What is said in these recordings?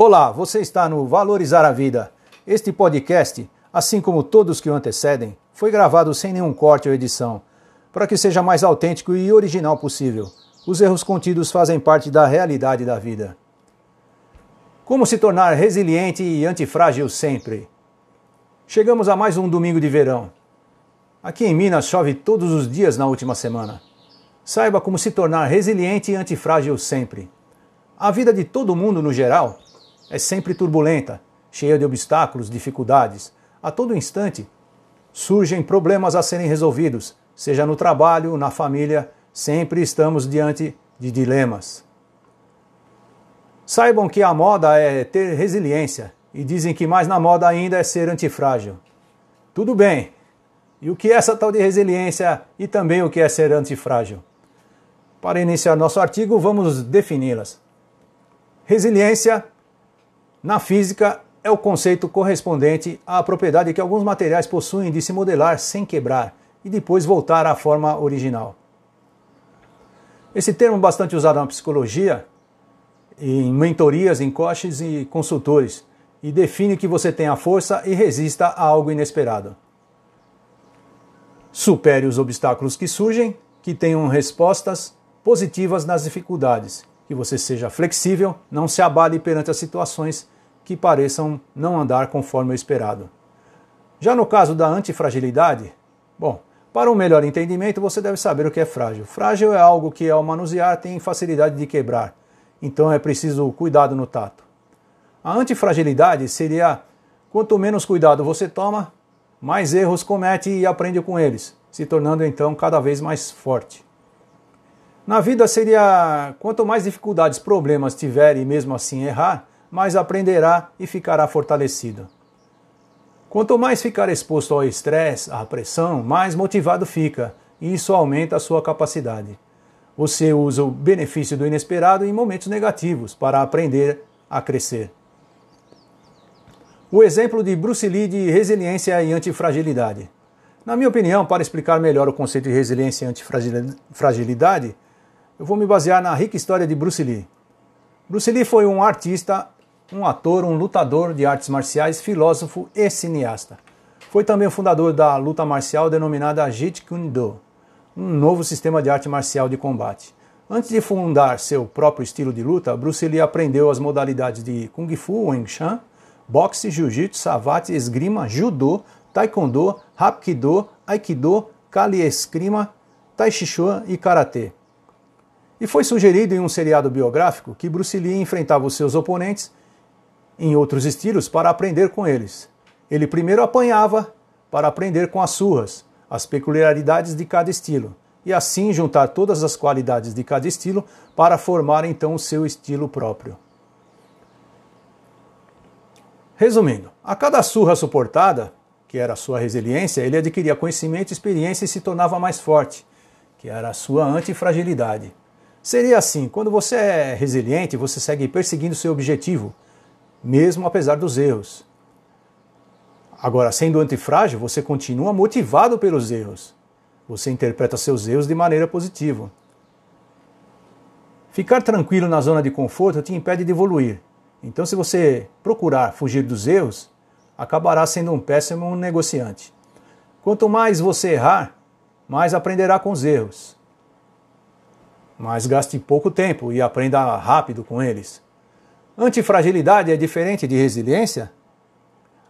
Olá, você está no Valorizar a Vida. Este podcast, assim como todos que o antecedem, foi gravado sem nenhum corte ou edição, para que seja mais autêntico e original possível. Os erros contidos fazem parte da realidade da vida. Como se tornar resiliente e antifrágil sempre? Chegamos a mais um domingo de verão. Aqui em Minas chove todos os dias na última semana. Saiba como se tornar resiliente e antifrágil sempre. A vida de todo mundo, no geral, é sempre turbulenta, cheia de obstáculos, dificuldades. A todo instante surgem problemas a serem resolvidos, seja no trabalho, na família, sempre estamos diante de dilemas. Saibam que a moda é ter resiliência e dizem que mais na moda ainda é ser antifrágil. Tudo bem. E o que é essa tal de resiliência e também o que é ser antifrágil? Para iniciar nosso artigo, vamos defini-las. Resiliência na física, é o conceito correspondente à propriedade que alguns materiais possuem de se modelar sem quebrar e depois voltar à forma original. Esse termo bastante usado na psicologia, em mentorias, em coaches e consultores, e define que você tenha força e resista a algo inesperado. Supere os obstáculos que surgem, que tenham respostas positivas nas dificuldades que você seja flexível, não se abale perante as situações que pareçam não andar conforme o esperado. Já no caso da antifragilidade, bom, para um melhor entendimento você deve saber o que é frágil. Frágil é algo que ao manusear tem facilidade de quebrar, então é preciso cuidado no tato. A antifragilidade seria quanto menos cuidado você toma, mais erros comete e aprende com eles, se tornando então cada vez mais forte. Na vida seria quanto mais dificuldades, problemas tiver e mesmo assim errar, mais aprenderá e ficará fortalecido. Quanto mais ficar exposto ao estresse, à pressão, mais motivado fica, e isso aumenta a sua capacidade. Você usa o benefício do inesperado em momentos negativos para aprender a crescer. O exemplo de Bruce Lee de resiliência e antifragilidade. Na minha opinião, para explicar melhor o conceito de resiliência e antifragilidade, eu vou me basear na rica história de Bruce Lee. Bruce Lee foi um artista, um ator, um lutador de artes marciais, filósofo e cineasta. Foi também o fundador da luta marcial denominada Jeet Kune Do, um novo sistema de arte marcial de combate. Antes de fundar seu próprio estilo de luta, Bruce Lee aprendeu as modalidades de Kung Fu, Wing Chun, boxe, jiu-jitsu, savate, esgrima, judô, taekwondo, hapkido, aikido, kali esgrima, tai chi chuan e karatê. E foi sugerido em um seriado biográfico que Bruce Lee enfrentava os seus oponentes em outros estilos para aprender com eles. Ele primeiro apanhava para aprender com as surras, as peculiaridades de cada estilo, e assim juntar todas as qualidades de cada estilo para formar então o seu estilo próprio. Resumindo, a cada surra suportada, que era a sua resiliência, ele adquiria conhecimento, experiência e se tornava mais forte, que era a sua antifragilidade. Seria assim: quando você é resiliente, você segue perseguindo seu objetivo, mesmo apesar dos erros. Agora, sendo antifrágil, você continua motivado pelos erros. Você interpreta seus erros de maneira positiva. Ficar tranquilo na zona de conforto te impede de evoluir. Então, se você procurar fugir dos erros, acabará sendo um péssimo negociante. Quanto mais você errar, mais aprenderá com os erros mas gaste pouco tempo e aprenda rápido com eles. Antifragilidade é diferente de resiliência?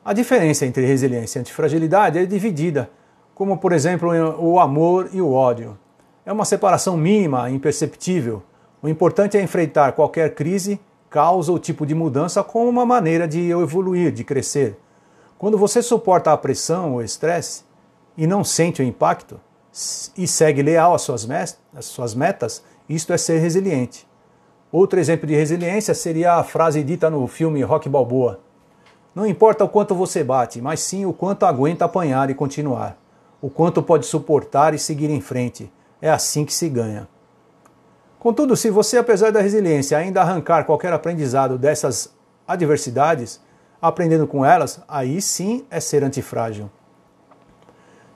A diferença entre resiliência e antifragilidade é dividida, como por exemplo o amor e o ódio. É uma separação mínima, imperceptível. O importante é enfrentar qualquer crise, causa ou tipo de mudança como uma maneira de evoluir, de crescer. Quando você suporta a pressão ou estresse e não sente o impacto e segue leal às suas, às suas metas, isto é ser resiliente. Outro exemplo de resiliência seria a frase dita no filme Rock Balboa: Não importa o quanto você bate, mas sim o quanto aguenta apanhar e continuar. O quanto pode suportar e seguir em frente. É assim que se ganha. Contudo, se você, apesar da resiliência, ainda arrancar qualquer aprendizado dessas adversidades, aprendendo com elas, aí sim é ser antifrágil.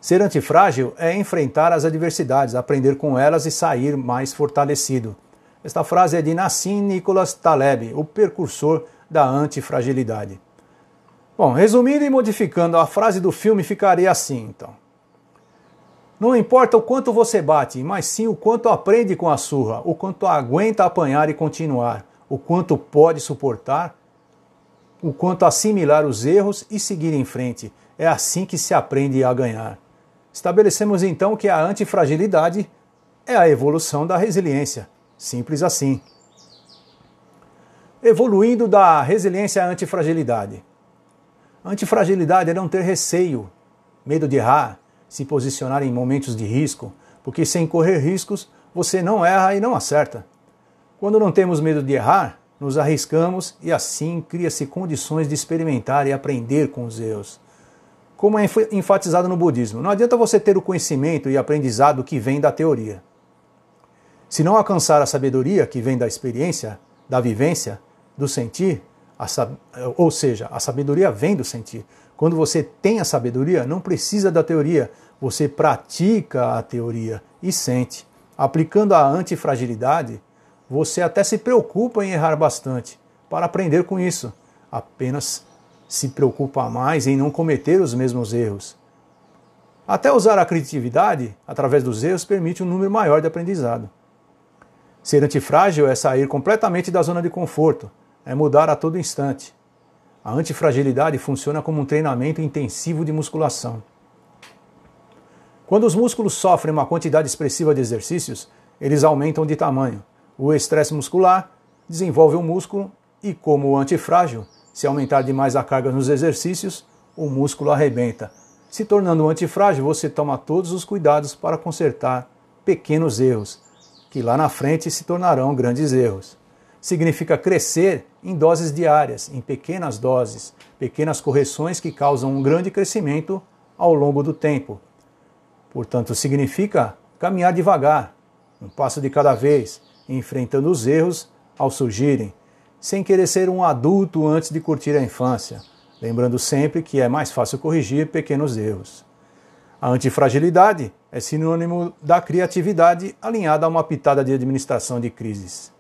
Ser antifrágil é enfrentar as adversidades, aprender com elas e sair mais fortalecido. Esta frase é de Nassim Nicholas Taleb, o precursor da antifragilidade. Bom, resumindo e modificando, a frase do filme ficaria assim, então. Não importa o quanto você bate, mas sim o quanto aprende com a surra, o quanto aguenta apanhar e continuar, o quanto pode suportar, o quanto assimilar os erros e seguir em frente. É assim que se aprende a ganhar. Estabelecemos então que a antifragilidade é a evolução da resiliência. Simples assim. Evoluindo da resiliência à antifragilidade. Antifragilidade é não ter receio, medo de errar, se posicionar em momentos de risco, porque sem correr riscos você não erra e não acerta. Quando não temos medo de errar, nos arriscamos e assim cria-se condições de experimentar e aprender com os erros. Como é enfatizado no budismo, não adianta você ter o conhecimento e aprendizado que vem da teoria. Se não alcançar a sabedoria que vem da experiência, da vivência, do sentir, ou seja, a sabedoria vem do sentir. Quando você tem a sabedoria, não precisa da teoria, você pratica a teoria e sente. Aplicando a antifragilidade, você até se preocupa em errar bastante para aprender com isso. Apenas se preocupa mais em não cometer os mesmos erros. Até usar a criatividade através dos erros permite um número maior de aprendizado. Ser antifrágil é sair completamente da zona de conforto, é mudar a todo instante. A antifragilidade funciona como um treinamento intensivo de musculação. Quando os músculos sofrem uma quantidade expressiva de exercícios, eles aumentam de tamanho. O estresse muscular desenvolve o músculo e, como o antifrágil, se aumentar demais a carga nos exercícios, o músculo arrebenta. Se tornando antifrágil, você toma todos os cuidados para consertar pequenos erros, que lá na frente se tornarão grandes erros significa crescer em doses diárias, em pequenas doses, pequenas correções que causam um grande crescimento ao longo do tempo. Portanto, significa caminhar devagar, um passo de cada vez, enfrentando os erros ao surgirem, sem querer ser um adulto antes de curtir a infância, lembrando sempre que é mais fácil corrigir pequenos erros. A antifragilidade é sinônimo da criatividade alinhada a uma pitada de administração de crises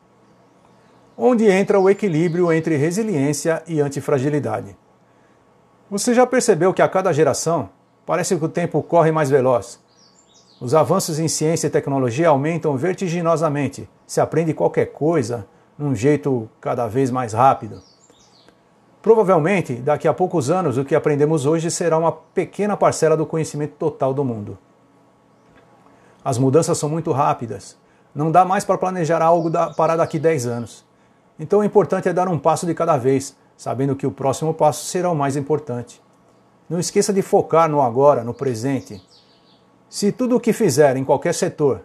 onde entra o equilíbrio entre resiliência e antifragilidade. Você já percebeu que a cada geração parece que o tempo corre mais veloz? Os avanços em ciência e tecnologia aumentam vertiginosamente. Se aprende qualquer coisa num jeito cada vez mais rápido. Provavelmente, daqui a poucos anos, o que aprendemos hoje será uma pequena parcela do conhecimento total do mundo. As mudanças são muito rápidas. Não dá mais para planejar algo para daqui 10 anos. Então o importante é dar um passo de cada vez, sabendo que o próximo passo será o mais importante. Não esqueça de focar no agora, no presente. Se tudo o que fizer em qualquer setor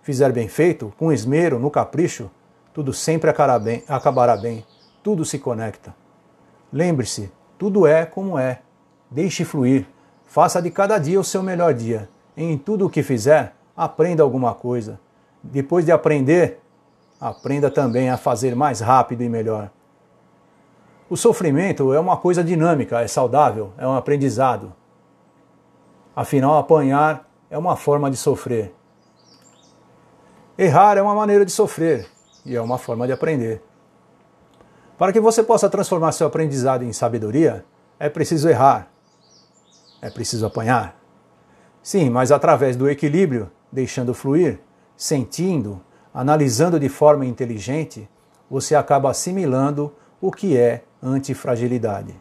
fizer bem feito, com esmero, no capricho, tudo sempre acabará bem, tudo se conecta. Lembre-se, tudo é como é. Deixe fluir. Faça de cada dia o seu melhor dia. Em tudo o que fizer, aprenda alguma coisa. Depois de aprender, aprenda também a fazer mais rápido e melhor. O sofrimento é uma coisa dinâmica, é saudável, é um aprendizado. Afinal, apanhar é uma forma de sofrer. Errar é uma maneira de sofrer e é uma forma de aprender. Para que você possa transformar seu aprendizado em sabedoria, é preciso errar. É preciso apanhar. Sim, mas através do equilíbrio, deixando fluir, sentindo, analisando de forma inteligente, você acaba assimilando o que é antifragilidade.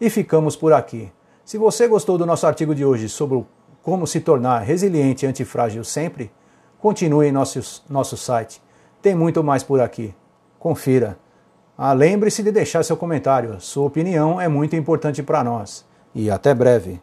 E ficamos por aqui. Se você gostou do nosso artigo de hoje sobre como se tornar resiliente e antifrágil sempre, continue em nosso, nosso site. Tem muito mais por aqui. Confira. Ah, Lembre-se de deixar seu comentário. Sua opinião é muito importante para nós. E até breve.